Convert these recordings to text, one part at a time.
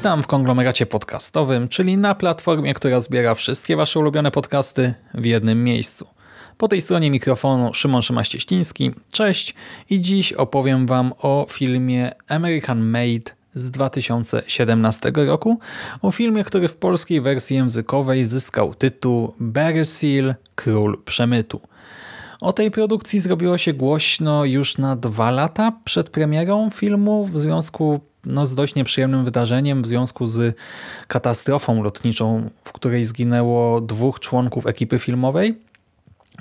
Witam w konglomeracie podcastowym, czyli na platformie, która zbiera wszystkie Wasze ulubione podcasty w jednym miejscu. Po tej stronie mikrofonu Szymon Szymaścieśliński. Cześć i dziś opowiem Wam o filmie American Made z 2017 roku. O filmie, który w polskiej wersji językowej zyskał tytuł Barry Seal – Król Przemytu. O tej produkcji zrobiło się głośno już na dwa lata przed premierą filmu w związku no, z dość nieprzyjemnym wydarzeniem, w związku z katastrofą lotniczą, w której zginęło dwóch członków ekipy filmowej,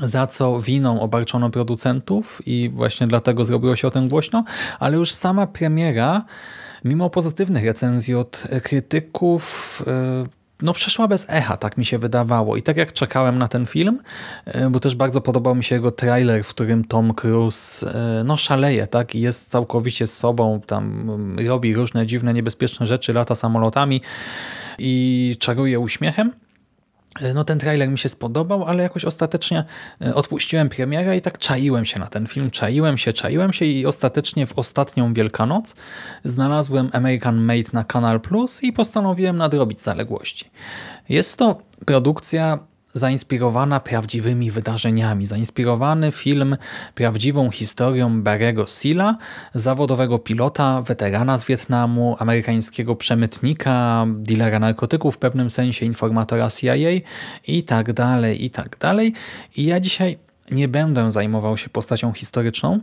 za co winą obarczono producentów i właśnie dlatego zrobiło się o tym głośno, ale już sama premiera, mimo pozytywnych recenzji od krytyków, yy, no przeszła bez echa, tak mi się wydawało. I tak jak czekałem na ten film, e, bo też bardzo podobał mi się jego trailer, w którym Tom Cruise e, no szaleje, tak? I jest całkowicie z sobą, tam robi różne dziwne, niebezpieczne rzeczy, lata samolotami i czaruje uśmiechem. E, no ten trailer mi się spodobał, ale jakoś ostatecznie odpuściłem premierę i tak czaiłem się na ten film, czaiłem się, czaiłem się i ostatecznie w ostatnią Wielkanoc znalazłem American Made na Kanal Plus i postanowiłem nadrobić zaległości. Jest to produkcja zainspirowana prawdziwymi wydarzeniami. Zainspirowany film prawdziwą historią Barry'ego Sila, zawodowego pilota, weterana z Wietnamu, amerykańskiego przemytnika, dealera narkotyków w pewnym sensie, informatora CIA i tak dalej, i tak dalej. I ja dzisiaj nie będę zajmował się postacią historyczną,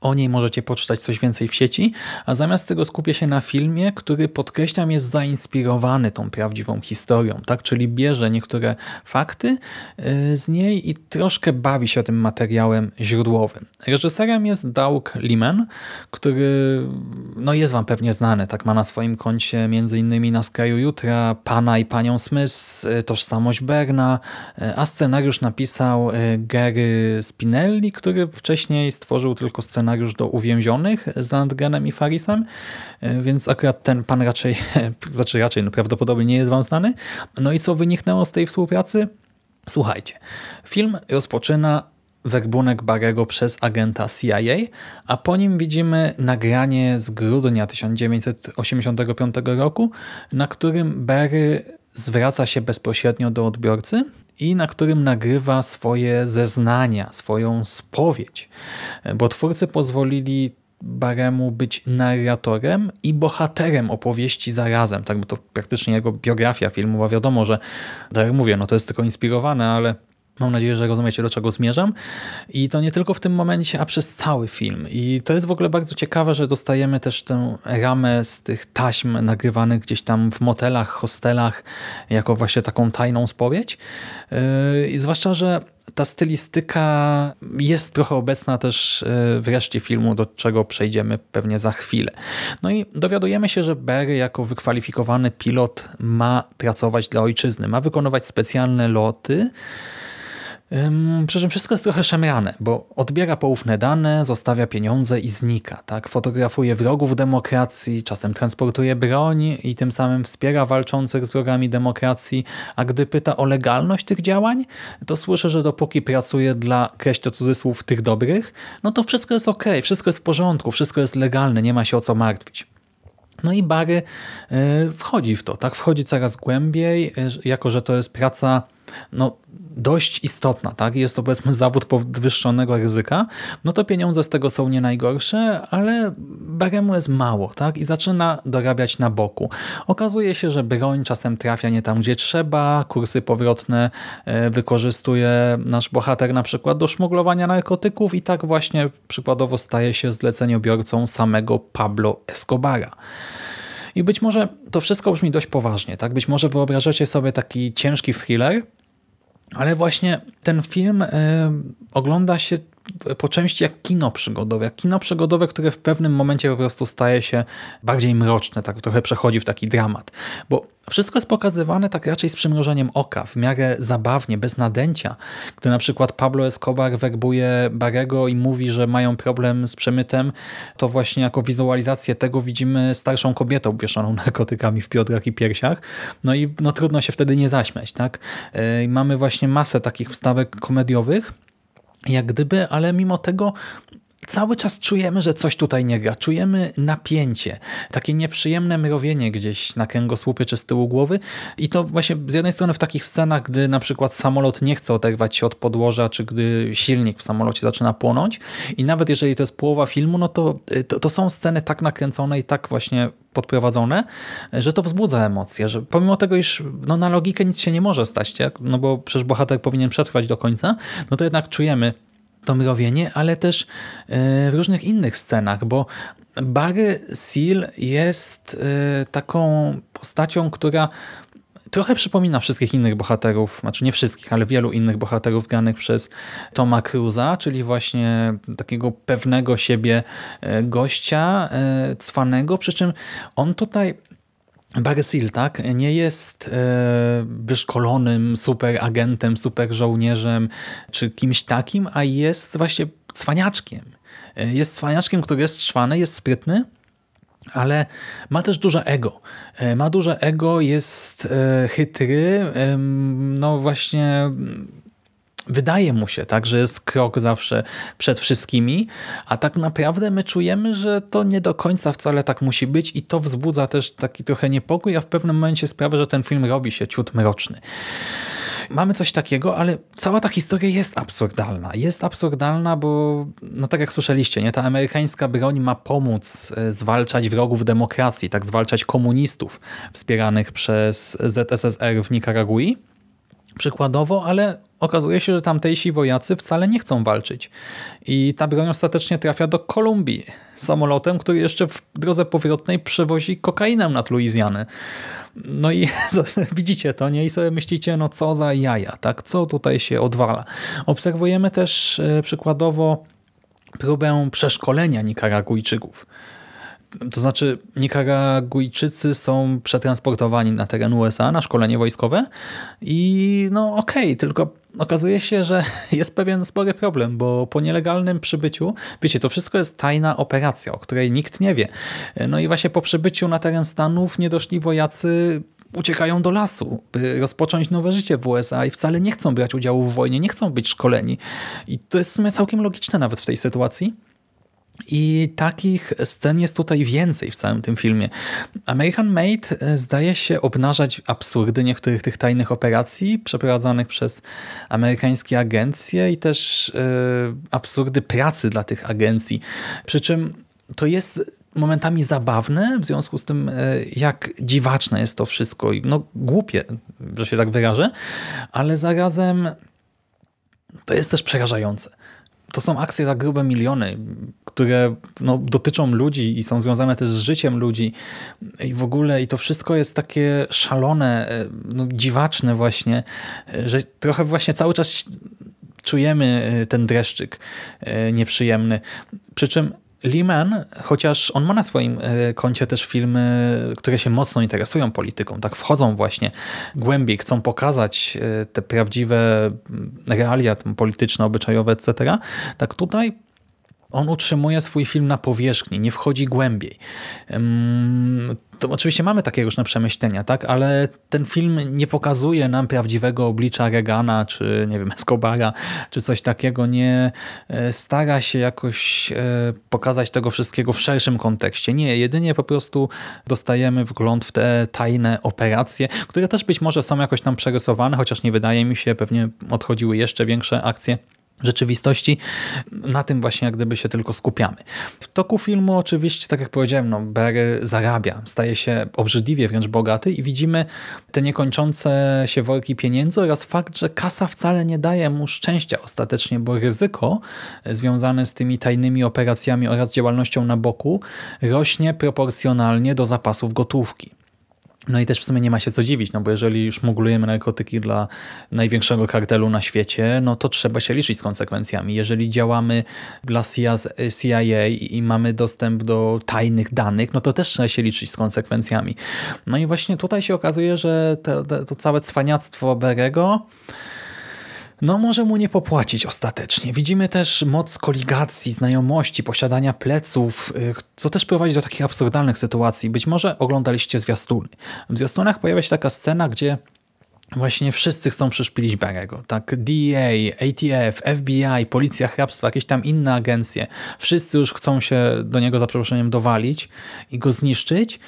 o niej możecie poczytać coś więcej w sieci, a zamiast tego skupię się na filmie, który podkreślam jest zainspirowany tą prawdziwą historią, tak? czyli bierze niektóre fakty y, z niej i troszkę bawi się tym materiałem źródłowym. Reżyserem jest Doug Liman, który no jest wam pewnie znany, tak ma na swoim koncie m.in. na Skraju Jutra, Pana i Panią Smith, y, Tożsamość Berna, y, a scenariusz napisał Gary Spinelli, który wcześniej stworzył tylko scenariusz do Uwięzionych z Landgrenem i Farisem, e, więc akurat ten pan raczej, znaczy raczej no prawdopodobnie nie jest wam znany. No i co wyniknęło z tej współpracy? Słuchajcie, film rozpoczyna werbunek Barego przez agenta CIA, a po nim widzimy nagranie z grudnia 1985 roku, na którym Barry zwraca się bezpośrednio do odbiorcy i na którym nagrywa swoje zeznania, swoją spowiedź. Bo twórcy pozwolili Baremu być narratorem i bohaterem opowieści zarazem. Tak, bo to praktycznie jego biografia filmowa. Wiadomo, że tak jak mówię, no to jest tylko inspirowane, ale Mam nadzieję, że rozumiecie, do czego zmierzam. I to nie tylko w tym momencie, a przez cały film. I to jest w ogóle bardzo ciekawe, że dostajemy też tę ramę z tych taśm nagrywanych gdzieś tam w motelach, hostelach, jako właśnie taką tajną spowiedź. Yy, zwłaszcza, że ta stylistyka jest trochę obecna też yy, w reszcie filmu, do czego przejdziemy pewnie za chwilę. No i dowiadujemy się, że Barry jako wykwalifikowany pilot ma pracować dla ojczyzny, ma wykonywać specjalne loty, przy czym wszystko jest trochę szemrane, bo odbiera poufne dane, zostawia pieniądze i znika. Tak? Fotografuje wrogów demokracji, czasem transportuje broń i tym samym wspiera walczących z wrogami demokracji, a gdy pyta o legalność tych działań, to słyszę, że dopóki pracuje dla, kreślę cudzysłów, tych dobrych, no to wszystko jest ok, wszystko jest w porządku, wszystko jest legalne, nie ma się o co martwić. No i Bary e, wchodzi w to, tak? Wchodzi coraz głębiej, e, jako że to jest praca no, dość istotna, tak? Jest to powiedzmy zawód podwyższonego ryzyka, no to pieniądze z tego są nie najgorsze, ale Baremu jest mało, tak? I zaczyna dorabiać na boku. Okazuje się, że broń czasem trafia nie tam, gdzie trzeba, kursy powrotne e, wykorzystuje nasz bohater na przykład do szmuglowania narkotyków i tak właśnie przykładowo staje się zleceniobiorcą samego Pablo Escobara. I być może to wszystko brzmi dość poważnie, tak? Być może wyobrażacie sobie taki ciężki thriller, ale właśnie ten film y, ogląda się po części jak kino przygodowe. Jak kino przygodowe, które w pewnym momencie po prostu staje się bardziej mroczne, tak trochę przechodzi w taki dramat. Bo wszystko jest pokazywane tak raczej z przymrożeniem oka, w miarę zabawnie, bez nadęcia. Gdy na przykład Pablo Escobar werbuje Barego i mówi, że mają problem z przemytem, to właśnie jako wizualizację tego widzimy starszą kobietę obwieszoną narkotykami w piodrach i piersiach. No i no, trudno się wtedy nie zaśmiać. tak? Yy, mamy właśnie masę takich wstawek komediowych, jak gdyby, ale mimo tego cały czas czujemy, że coś tutaj nie gra. Czujemy napięcie, takie nieprzyjemne mrowienie gdzieś na kręgosłupie czy z tyłu głowy i to właśnie z jednej strony w takich scenach, gdy na przykład samolot nie chce oderwać się od podłoża, czy gdy silnik w samolocie zaczyna płonąć i nawet jeżeli to jest połowa filmu, no to, to, to są sceny tak nakręcone i tak właśnie podprowadzone, że to wzbudza emocje, że pomimo tego, iż no, na logikę nic się nie może stać, tak? no bo przecież bohater powinien przetrwać do końca, no to jednak czujemy to mrowienie, ale też e, w różnych innych scenach, bo Barry Seal jest e, taką postacią, która trochę przypomina wszystkich innych bohaterów, znaczy nie wszystkich, ale wielu innych bohaterów granych przez Toma Cruza, czyli właśnie takiego pewnego siebie e, gościa, cwanego, przy czym on tutaj Barry Seal, tak, nie jest e, wyszkolonym super agentem, super żołnierzem czy kimś takim, a jest właśnie cwaniaczkiem. E, jest cwaniaczkiem, który jest szwany, jest sprytny, ale ma też duże ego. E, ma duże ego, jest chytry, no właśnie wydaje mu się, tak, że jest krok zawsze przed wszystkimi, a tak naprawdę my czujemy, że to nie do końca wcale tak musi być i to wzbudza też taki trochę niepokój, a w pewnym momencie sprawia, że ten film robi się ciut mroczny. Mamy coś takiego, ale cała ta historia jest absurdalna. Jest absurdalna, bo no tak jak słyszeliście, nie ta amerykańska broń ma pomóc e, zwalczać wrogów demokracji, tak zwalczać komunistów wspieranych przez ZSSR w Nikaragui przykładowo, ale okazuje się, że tamtejsi wojacy wcale nie chcą walczyć. I ta broń ostatecznie trafia do Kolumbii samolotem, który jeszcze w drodze powrotnej przewozi kokainę nad Luizjanę. No i widzicie to, nie? I sobie myślicie, no co za jaja, tak? Co tutaj się odwala? Obserwujemy też e, przykładowo próbę przeszkolenia Nikaragujczyków. To znaczy Nikaragujczycy są przetransportowani na teren USA na szkolenie wojskowe i no okej, okay, tylko okazuje się, że jest pewien spory problem, bo po nielegalnym przybyciu, wiecie, to wszystko jest tajna operacja, o której nikt nie wie. No i właśnie po przybyciu na teren Stanów niedoszli wojacy uciekają do lasu, by rozpocząć nowe życie w USA i wcale nie chcą brać udziału w wojnie, nie chcą być szkoleni. I to jest w sumie całkiem logiczne nawet w tej sytuacji. I takich scen jest tutaj więcej w całym tym filmie. American Made zdaje się obnażać absurdy niektórych tych tajnych operacji przeprowadzanych przez amerykańskie agencje i też yy, absurdy pracy dla tych agencji. Przy czym to jest momentami zabawne w związku z tym, e, jak dziwaczne jest to wszystko. No głupie, że się tak wyrażę, ale zarazem to jest też przerażające to są akcje za grube miliony, które no, dotyczą ludzi i są związane też z życiem ludzi i w ogóle i to wszystko jest takie szalone, e, no, dziwaczne właśnie, e, że trochę właśnie cały czas czujemy e, ten dreszczyk nieprzyjemny. Przy czym Lehman, chociaż on ma na swoim e, koncie też filmy, które się mocno interesują polityką, tak wchodzą właśnie głębiej, chcą pokazać e, te prawdziwe realia polityczne, obyczajowe, etc. Tak tutaj on utrzymuje swój film na powierzchni, nie wchodzi głębiej to oczywiście mamy takie różne przemyślenia, tak? ale ten film nie pokazuje nam prawdziwego oblicza Reagana, czy nie wiem, Escobara, czy coś takiego. Nie e, stara się jakoś e, pokazać tego wszystkiego w szerszym kontekście. Nie, jedynie po prostu dostajemy wgląd w te tajne operacje, które też być może są jakoś tam przerysowane, chociaż nie wydaje mi się, pewnie odchodziły jeszcze większe akcje rzeczywistości. Na tym właśnie jak gdyby się tylko skupiamy. W toku filmu oczywiście, tak jak powiedziałem, no, Barry zarabia, staje się obrzydliwie wręcz bogaty i widzimy te niekończące się worki pieniędzy oraz fakt, że kasa wcale nie daje mu szczęścia ostatecznie, bo ryzyko związane z tymi tajnymi operacjami oraz działalnością na boku rośnie proporcjonalnie do zapasów gotówki. No i też w sumie nie ma się co dziwić, no bo jeżeli już muglujemy narkotyki dla największego kartelu na świecie, no to trzeba się liczyć z konsekwencjami. Jeżeli działamy dla CIA i mamy dostęp do tajnych danych, no to też trzeba się liczyć z konsekwencjami. No i właśnie tutaj się okazuje, że to, to, całe cwaniactwo Berego no może mu nie popłacić ostatecznie. Widzimy też moc koligacji, znajomości, posiadania pleców, y, co też prowadzi do takich absurdalnych sytuacji. Być może oglądaliście zwiastuny. W zwiastunach pojawia się taka scena, gdzie Właśnie wszyscy chcą przyszpilić Barego. Tak, DEA, ATF, FBI, Policja Hrabstwa, jakieś tam inne agencje. Wszyscy już chcą się do niego za przeproszeniem dowalić i go zniszczyć.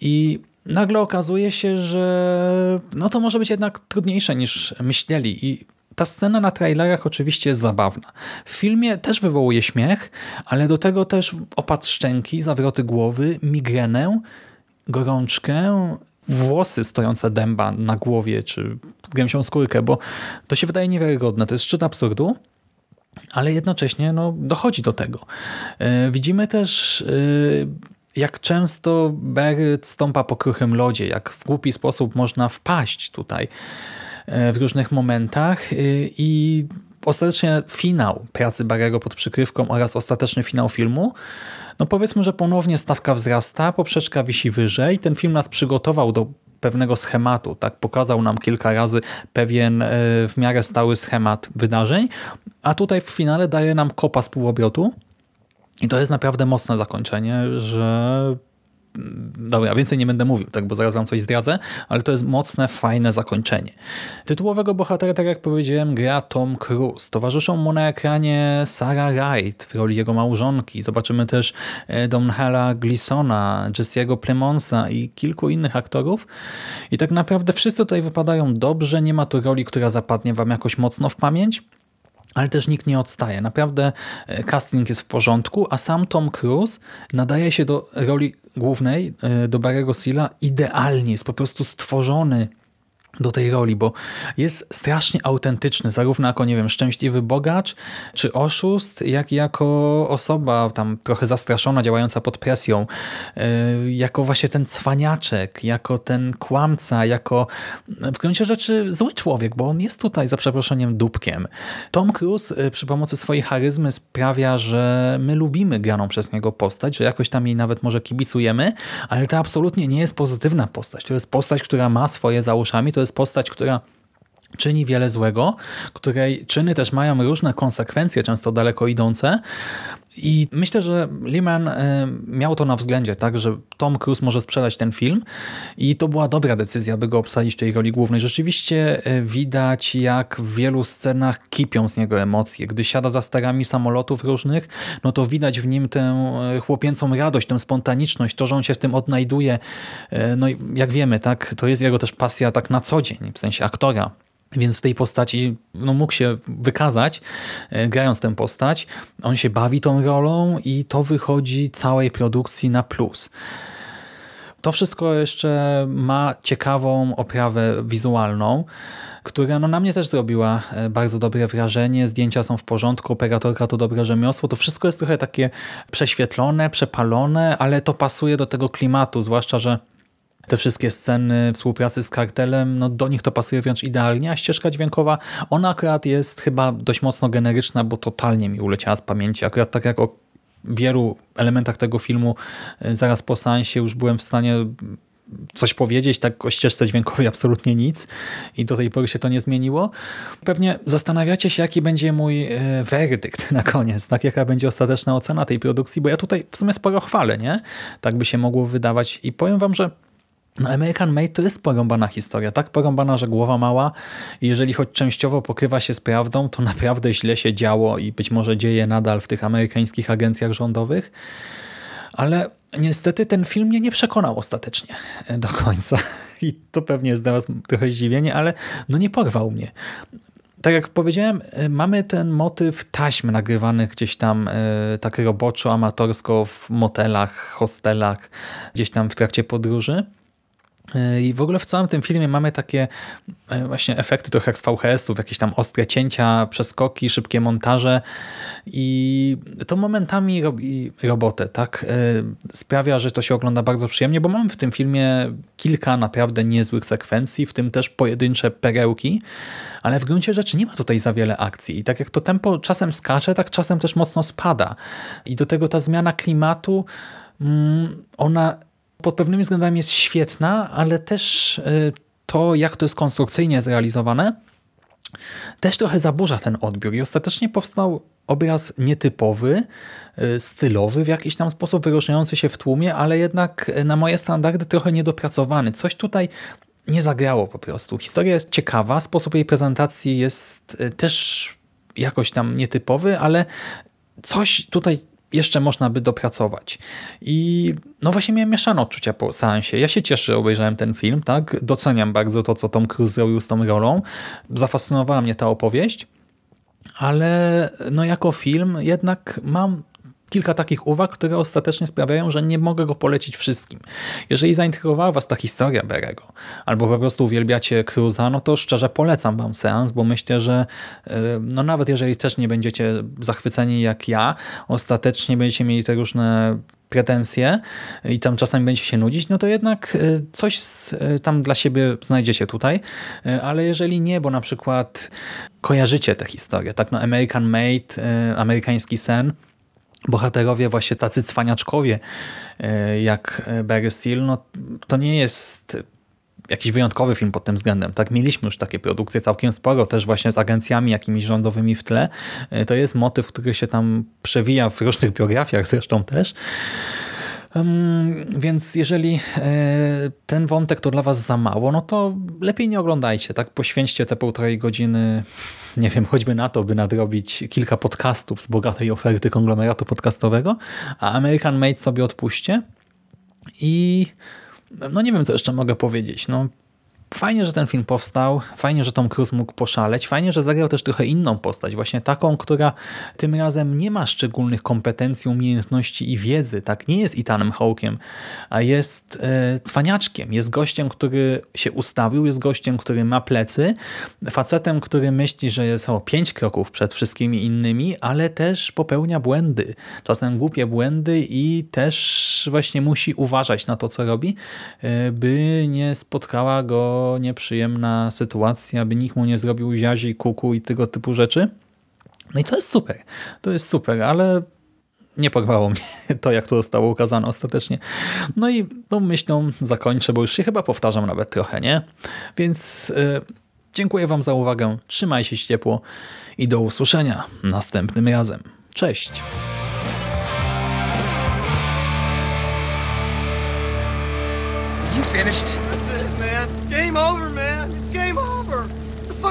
I nagle okazuje się, że no to może być jednak trudniejsze niż myśleli. I ta scena na trailerach oczywiście jest zabawna. W filmie też wywołuje śmiech, ale do tego też opad szczęki, zawroty głowy, migrenę, gorączkę, włosy stojące dęba na głowie, czy gęsią skórkę, bo to się wydaje niewiarygodne. To jest szczyt absurdu, ale jednocześnie no, dochodzi do tego. Yy, widzimy też yy, jak często Barry stąpa po kruchym lodzie, jak w głupi sposób można wpaść tutaj w różnych momentach e, i ostatecznie finał pracy Barego pod przykrywką oraz ostateczny finał filmu, no powiedzmy, że ponownie stawka wzrasta, poprzeczka wisi wyżej. Ten film nas przygotował do pewnego schematu, tak? Pokazał nam kilka razy pewien e, w miarę stały schemat wydarzeń, a tutaj w finale daje nam kopa z półobrotu. I to jest naprawdę mocne zakończenie, że Dobra, więcej nie będę mówił, tak, bo zaraz wam coś zdradzę, ale to jest mocne, fajne zakończenie. Tytułowego bohatera, tak jak powiedziałem, gra Tom Cruise. Towarzyszą mu na ekranie Sarah Wright w roli jego małżonki. Zobaczymy też e, Domhnalla Gleesona, Jesse'ego Plemonsa i kilku innych aktorów. I tak naprawdę wszyscy tutaj wypadają dobrze, nie ma tu roli, która zapadnie wam jakoś mocno w pamięć ale też nikt nie odstaje. Naprawdę e, casting jest w porządku, a sam Tom Cruise nadaje się do roli głównej, e, do Barry'ego Sila idealnie. Jest po prostu stworzony do tej roli, bo jest strasznie autentyczny, zarówno jako, nie wiem, szczęśliwy bogacz, czy oszust, jak i jako osoba tam trochę zastraszona, działająca pod presją, yy, jako właśnie ten cwaniaczek, jako ten kłamca, jako w gruncie rzeczy zły człowiek, bo on jest tutaj za przeproszeniem dupkiem. Tom Cruise yy, przy pomocy swojej charyzmy sprawia, że my lubimy graną przez niego postać, że jakoś tam jej nawet może kibicujemy, ale to absolutnie nie jest pozytywna postać. To jest postać, która ma swoje za uszami, to jest postać, która czyni wiele złego, której czyny też mają różne konsekwencje, często daleko idące. I myślę, że Lehman e, miał to na względzie, tak, że Tom Cruise może sprzedać ten film i to była dobra decyzja, by go obsadzić w tej roli głównej. Rzeczywiście e, widać, jak w wielu scenach kipią z niego emocje. Gdy siada za sterami samolotów różnych, no to widać w nim tę e, chłopięcą radość, tę spontaniczność, to, że on się w tym odnajduje. No i jak wiemy, tak, to jest jego też pasja tak na co dzień, w sensie aktora więc w tej postaci no, mógł się wykazać, e, grając tę postać. On się bawi tą rolą i to wychodzi całej produkcji na plus. To wszystko jeszcze ma ciekawą oprawę wizualną, która no, na mnie też zrobiła e, bardzo dobre wrażenie. Zdjęcia są w porządku, operatorka to dobre rzemiosło. To wszystko jest trochę takie prześwietlone, przepalone, ale to pasuje do tego klimatu, zwłaszcza, że te wszystkie sceny współpracy z kartelem, no do nich to pasuje wręcz idealnie, a ścieżka dźwiękowa, ona akurat jest chyba dość mocno generyczna, bo totalnie mi uleciała z pamięci. Akurat tak jak o wielu elementach tego filmu e, zaraz po seansie już byłem w stanie coś powiedzieć, tak o ścieżce dźwiękowej absolutnie nic i do tej pory się to nie zmieniło. Pewnie zastanawiacie się, jaki będzie mój e, werdykt na koniec, tak jaka będzie ostateczna ocena tej produkcji, bo ja tutaj w sumie sporo chwalę, nie? Tak by się mogło wydawać i powiem wam, że no American Made to jest porąbana historia, tak porąbana, że głowa mała i jeżeli choć częściowo pokrywa się z prawdą, to naprawdę źle się działo i być może dzieje nadal w tych amerykańskich agencjach rządowych, ale niestety ten film mnie nie przekonał ostatecznie do końca. I to pewnie jest dla was trochę zdziwienie, ale no nie porwał mnie. Tak jak powiedziałem, mamy ten motyw taśm nagrywanych gdzieś tam e, tak roboczo, amatorsko w motelach, hostelach, gdzieś tam w trakcie podróży. E, I w ogóle w całym tym filmie mamy takie e, właśnie efekty trochę jak z VHS-ów, jakieś tam ostre cięcia, przeskoki, szybkie montaże i to momentami robi robotę, tak? E, Sprawia, że to się ogląda bardzo przyjemnie, bo mamy w tym filmie kilka naprawdę niezłych sekwencji, w tym też pojedyncze perełki, ale w gruncie rzeczy nie ma tutaj za wiele akcji. I tak jak to tempo czasem skacze, tak czasem też mocno spada. I do tego ta zmiana klimatu, mm, ona pod pewnymi względami jest świetna, ale też y, to, jak to jest konstrukcyjnie zrealizowane, też trochę zaburza ten odbiór i ostatecznie powstał obraz nietypowy, y, stylowy w jakiś tam sposób, wyróżniający się w tłumie, ale jednak na moje standardy trochę niedopracowany. Coś tutaj nie zagrało po prostu. Historia jest ciekawa, sposób jej prezentacji jest y, też jakoś tam nietypowy, ale coś tutaj jeszcze można by dopracować. I no właśnie miałem mieszane odczucia po seansie. Ja się cieszę, że obejrzałem ten film, tak? Doceniam bardzo to, co Tom Cruise zrobił z tą rolą. Zafascynowała mnie ta opowieść, ale no jako film jednak mam kilka takich uwag, które ostatecznie sprawiają, że nie mogę go polecić wszystkim. Jeżeli zaintrygowała Was ta historia Berego, albo po prostu uwielbiacie Cruza, no to szczerze polecam Wam seans, bo myślę, że yy, no nawet jeżeli też nie będziecie zachwyceni jak ja, ostatecznie będziecie mieli te różne pretensje i tam czasami będziecie się nudzić, no to jednak yy, coś yy, tam dla siebie znajdziecie tutaj, ale jeżeli nie, bo na przykład kojarzycie tę historię, tak no American Made, amerykański sen, bohaterowie właśnie tacy cwaniaczkowie e, jak Barry Seal, no to nie jest jakiś wyjątkowy film pod tym względem. Tak, mieliśmy już takie produkcje całkiem sporo, też właśnie z agencjami jakimiś rządowymi w tle. E, To jest motyw, który się tam przewija w różnych biografiach zresztą też. Więc jeżeli e, ten wątek to dla was za mało, no to lepiej nie oglądajcie, tak? Poświęćcie te półtorej godziny, nie wiem, choćby na to, by nadrobić kilka podcastów z bogatej oferty konglomeratu podcastowego, a American Made sobie odpuśćcie i no nie wiem, co jeszcze mogę powiedzieć. No, Fajnie, że ten film powstał, fajnie, że Tom Cruise mógł poszaleć, fajnie, że zagrał też trochę inną postać, właśnie taką, która tym razem nie ma szczególnych kompetencji, umiejętności i wiedzy, tak, nie jest Ethanem Hawkiem, a jest e, cwaniaczkiem, jest gościem, który się ustawił, jest gościem, który ma plecy, facetem, który myśli, że jest o pięć kroków przed wszystkimi innymi, ale też popełnia błędy, czasem głupie błędy i też właśnie musi uważać na to, co robi, e, by nie spotkała go nieprzyjemna sytuacja, by nikt mu nie zrobił ziazi, kuku i tego typu rzeczy. No i to jest super. To jest super, ale nie porwało mnie to, jak to zostało ukazane ostatecznie. No i tą myślą zakończę, bo już się chyba powtarzam nawet trochę, nie? Więc yy, dziękuję Wam za uwagę, trzymajcie się ciepło i do usłyszenia następnym razem. Cześć! You finished?